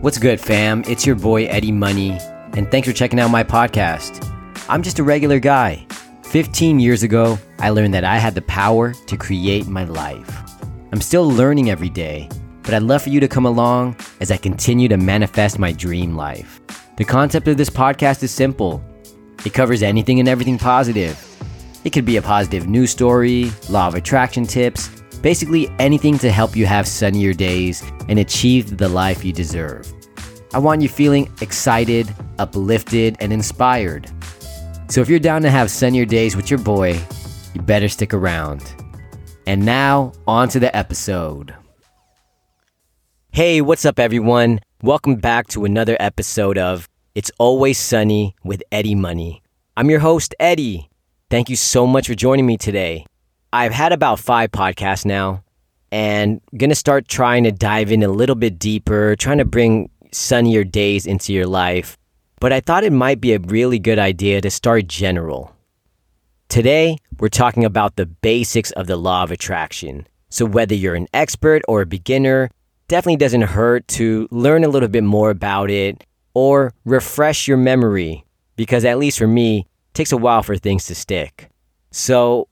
What's good, fam? It's your boy Eddie Money, and thanks for checking out my podcast. I'm just a regular guy. 15 years ago, I learned that I had the power to create my life. I'm still learning every day, but I'd love for you to come along as I continue to manifest my dream life. The concept of this podcast is simple it covers anything and everything positive. It could be a positive news story, law of attraction tips, basically anything to help you have sunnier days and achieve the life you deserve. I want you feeling excited, uplifted, and inspired. So if you're down to have sunnier days with your boy, you better stick around. And now, on to the episode. Hey, what's up, everyone? Welcome back to another episode of It's Always Sunny with Eddie Money. I'm your host, Eddie. Thank you so much for joining me today. I've had about five podcasts now and gonna start trying to dive in a little bit deeper, trying to bring sunnier days into your life. But I thought it might be a really good idea to start general. Today, we're talking about the basics of the law of attraction. So, whether you're an expert or a beginner, definitely doesn't hurt to learn a little bit more about it or refresh your memory because at least for me, it takes a while for things to stick. So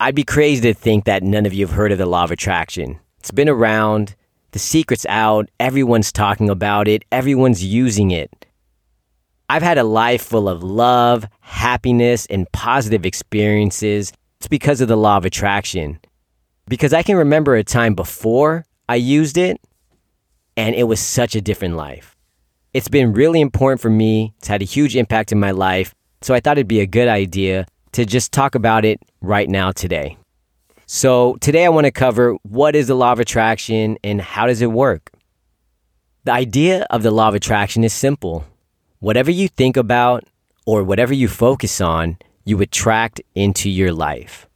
I'd be crazy to think that none of you have heard of the law of attraction. It's been around, the secret's out, everyone's talking about it, everyone's using it. I've had a life full of love, happiness, and positive experiences. It's because of the law of attraction. Because I can remember a time before I used it, and it was such a different life. It's been really important for me. It's had a huge impact in my life. So I thought it'd be a good idea to just talk about it right now today. So today I want to cover what is the law of attraction and how does it work? The idea of the law of attraction is simple. Whatever you think about or whatever you focus on, you attract into your life.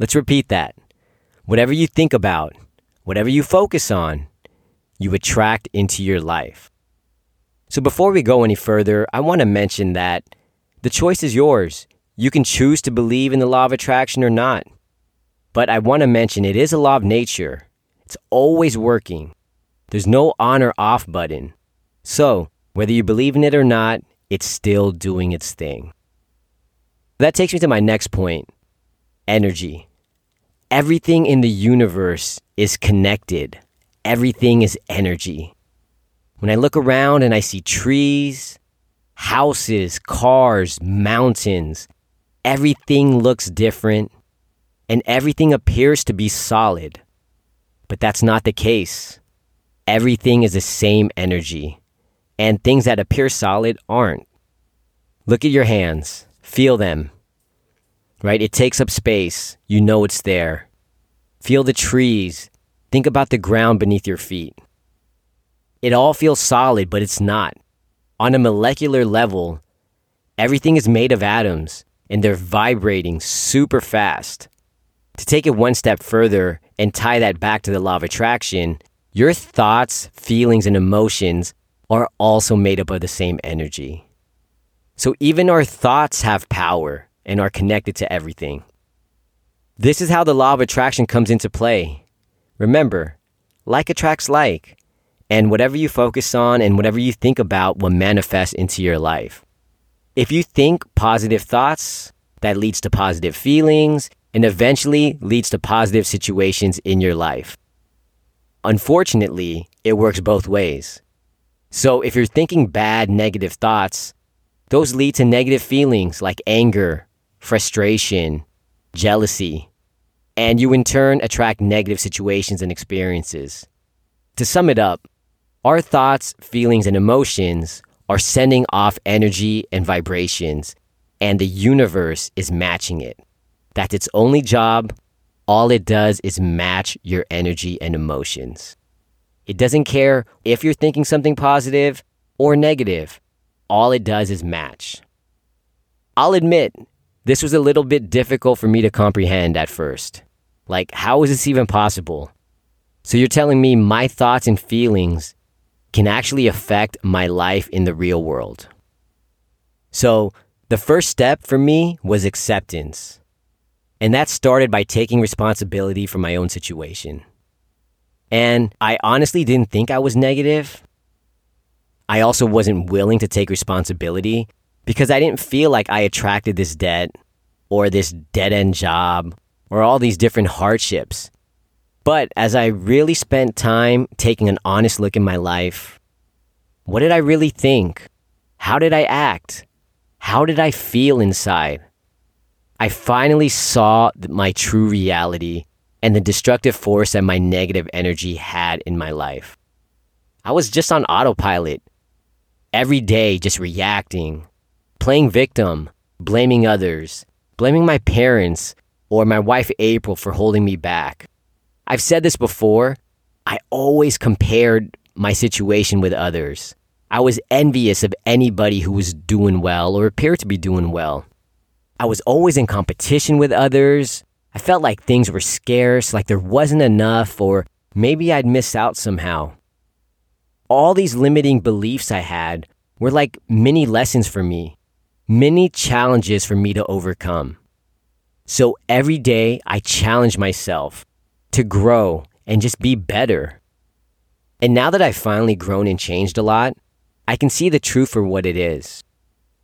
Let's repeat that. Whatever you think about, whatever you focus on, you attract into your life. So before we go any further, I want to mention that the choice is yours. You can choose to believe in the law of attraction or not. But I want to mention it is a law of nature. It's always working. There's no on or off button. So, whether you believe in it or not, it's still doing its thing. That takes me to my next point energy. Everything in the universe is connected, everything is energy. When I look around and I see trees, houses, cars, mountains, everything looks different and everything appears to be solid. But that's not the case. Everything is the same energy, and things that appear solid aren't. Look at your hands, feel them. Right? It takes up space. You know it's there. Feel the trees. Think about the ground beneath your feet. It all feels solid, but it's not. On a molecular level, everything is made of atoms and they're vibrating super fast. To take it one step further and tie that back to the law of attraction, your thoughts, feelings, and emotions are also made up of the same energy. So even our thoughts have power and are connected to everything. This is how the law of attraction comes into play. Remember, like attracts like. And whatever you focus on and whatever you think about will manifest into your life. If you think positive thoughts, that leads to positive feelings and eventually leads to positive situations in your life. Unfortunately, it works both ways. So if you're thinking bad, negative thoughts, those lead to negative feelings like anger, frustration, jealousy, and you in turn attract negative situations and experiences. To sum it up, our thoughts, feelings, and emotions are sending off energy and vibrations, and the universe is matching it. That's its only job. All it does is match your energy and emotions. It doesn't care if you're thinking something positive or negative. All it does is match. I'll admit, this was a little bit difficult for me to comprehend at first. Like, how is this even possible? So you're telling me my thoughts and feelings can actually affect my life in the real world. So, the first step for me was acceptance. And that started by taking responsibility for my own situation. And I honestly didn't think I was negative. I also wasn't willing to take responsibility because I didn't feel like I attracted this debt or this dead end job or all these different hardships. But as I really spent time taking an honest look in my life, what did I really think? How did I act? How did I feel inside? I finally saw my true reality and the destructive force that my negative energy had in my life. I was just on autopilot, every day just reacting, playing victim, blaming others, blaming my parents or my wife April for holding me back. I've said this before, I always compared my situation with others. I was envious of anybody who was doing well or appeared to be doing well. I was always in competition with others. I felt like things were scarce, like there wasn't enough, or maybe I'd miss out somehow. All these limiting beliefs I had were like mini lessons for me, many challenges for me to overcome. So every day I challenge myself to grow and just be better. And now that I've finally grown and changed a lot, I can see the truth for what it is.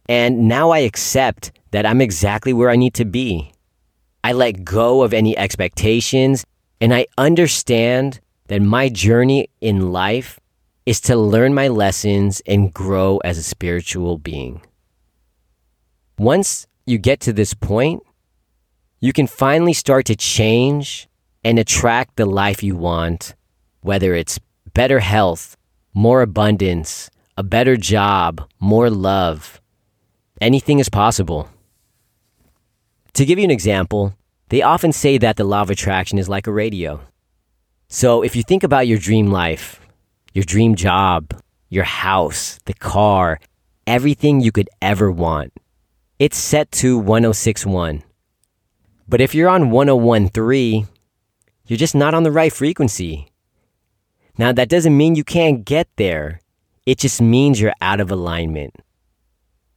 And now I accept that I'm exactly where I need to be. I let go of any expectations and I understand that my journey in life is to learn my lessons and grow as a spiritual being. Once you get to this point, you can finally start to change and attract the life you want, whether it's better health, more abundance, a better job, more love. Anything is possible. To give you an example, they often say that the law of attraction is like a radio. So if you think about your dream life, your dream job, your house, the car, everything you could ever want, it's set to 1061. But if you're on 1013, you're just not on the right frequency. Now, that doesn't mean you can't get there, it just means you're out of alignment.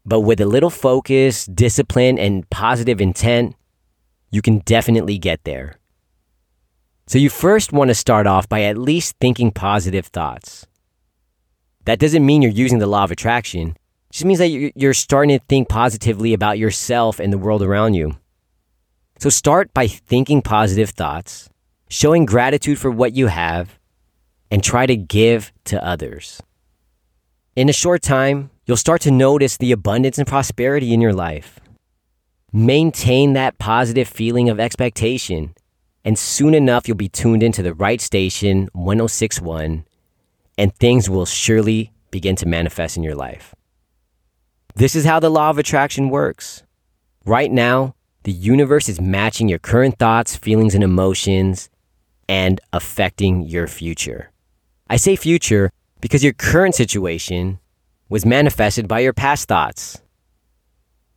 But with a little focus, discipline, and positive intent, you can definitely get there. So you first want to start off by at least thinking positive thoughts. That doesn't mean you're using the law of attraction. It just means that you're starting to think positively about yourself and the world around you. So start by thinking positive thoughts, showing gratitude for what you have, and try to give to others. In a short time, you'll start to notice the abundance and prosperity in your life. Maintain that positive feeling of expectation, and soon enough, you'll be tuned into the right station, 1061, and things will surely begin to manifest in your life. This is how the law of attraction works. Right now, the universe is matching your current thoughts, feelings, and emotions and affecting your future. I say future because your current situation was manifested by your past thoughts.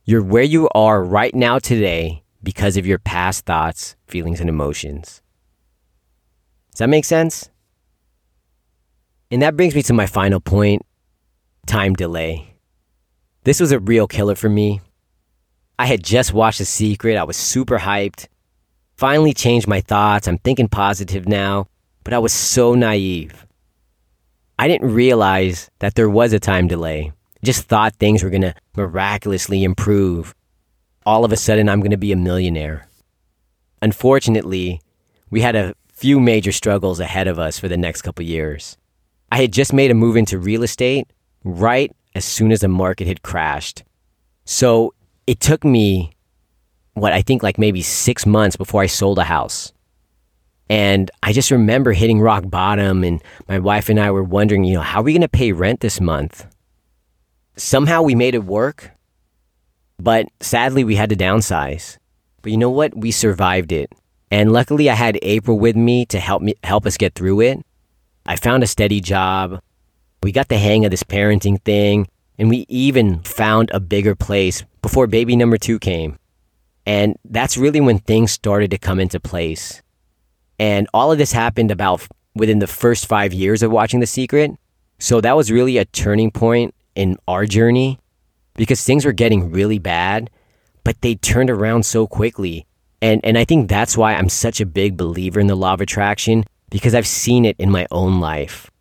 You're where you are right now today because of your past thoughts, feelings, and emotions. Does that make sense? And that brings me to my final point time delay. This was a real killer for me. I had just watched The Secret, I was super hyped. Finally changed my thoughts, I'm thinking positive now, but I was so naive. I didn't realize that there was a time delay. Just thought things were going to miraculously improve. All of a sudden, I'm going to be a millionaire. Unfortunately, we had a few major struggles ahead of us for the next couple years. I had just made a move into real estate right as soon as the market had crashed. So it took me, what I think like maybe six months before I sold a house. And I just remember hitting rock bottom, and my wife and I were wondering, you know, how are we going to pay rent this month? Somehow we made it work, but sadly we had to downsize. But you know what? We survived it. And luckily I had April with me to help me help us get through it. I found a steady job. We got the hang of this parenting thing, and we even found a bigger place before baby number 2 came. And that's really when things started to come into place. And all of this happened about within the first five years of watching The Secret. So that was really a turning point in our journey because things were getting really bad, but they turned around so quickly. And, and I think that's why I'm such a big believer in the law of attraction because I've seen it in my own life.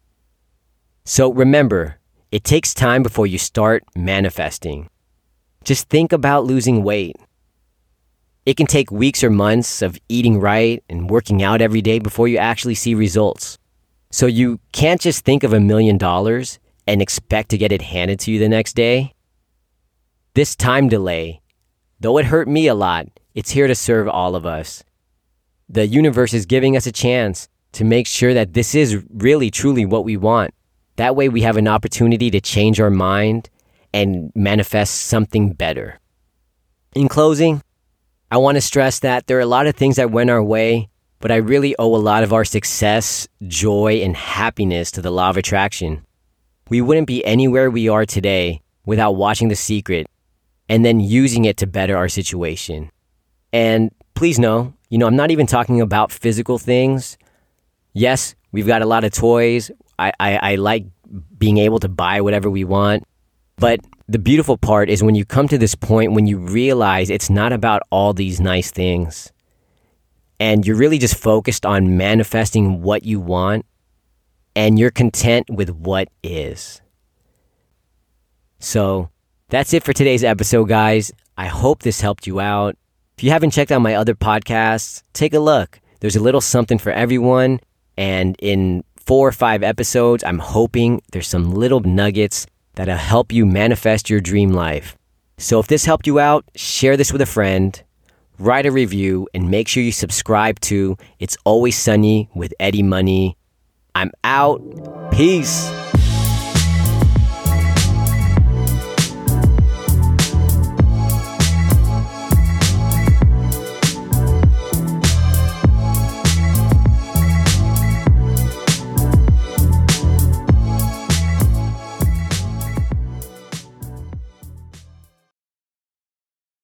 So remember, it takes time before you start manifesting. Just think about losing weight. It can take weeks or months of eating right and working out every day before you actually see results. So you can't just think of a million dollars and expect to get it handed to you the next day. This time delay, though it hurt me a lot, it's here to serve all of us. The universe is giving us a chance to make sure that this is really truly what we want. That way, we have an opportunity to change our mind and manifest something better. In closing, I want to stress that there are a lot of things that went our way, but I really owe a lot of our success, joy, and happiness to the law of attraction. We wouldn't be anywhere we are today without watching The Secret and then using it to better our situation. And please know, you know, I'm not even talking about physical things. Yes, we've got a lot of toys. I, I, I like being able to buy whatever we want. But the beautiful part is when you come to this point when you realize it's not about all these nice things and you're really just focused on manifesting what you want and you're content with what is. So that's it for today's episode, guys. I hope this helped you out. If you haven't checked out my other podcasts, take a look. There's a little something for everyone. And in four or five episodes, I'm hoping there's some little nuggets that'll help you manifest your dream life. So if this helped you out, share this with a friend, write a review, and make sure you subscribe to It's Always Sunny with Eddie Money. I'm out. Peace.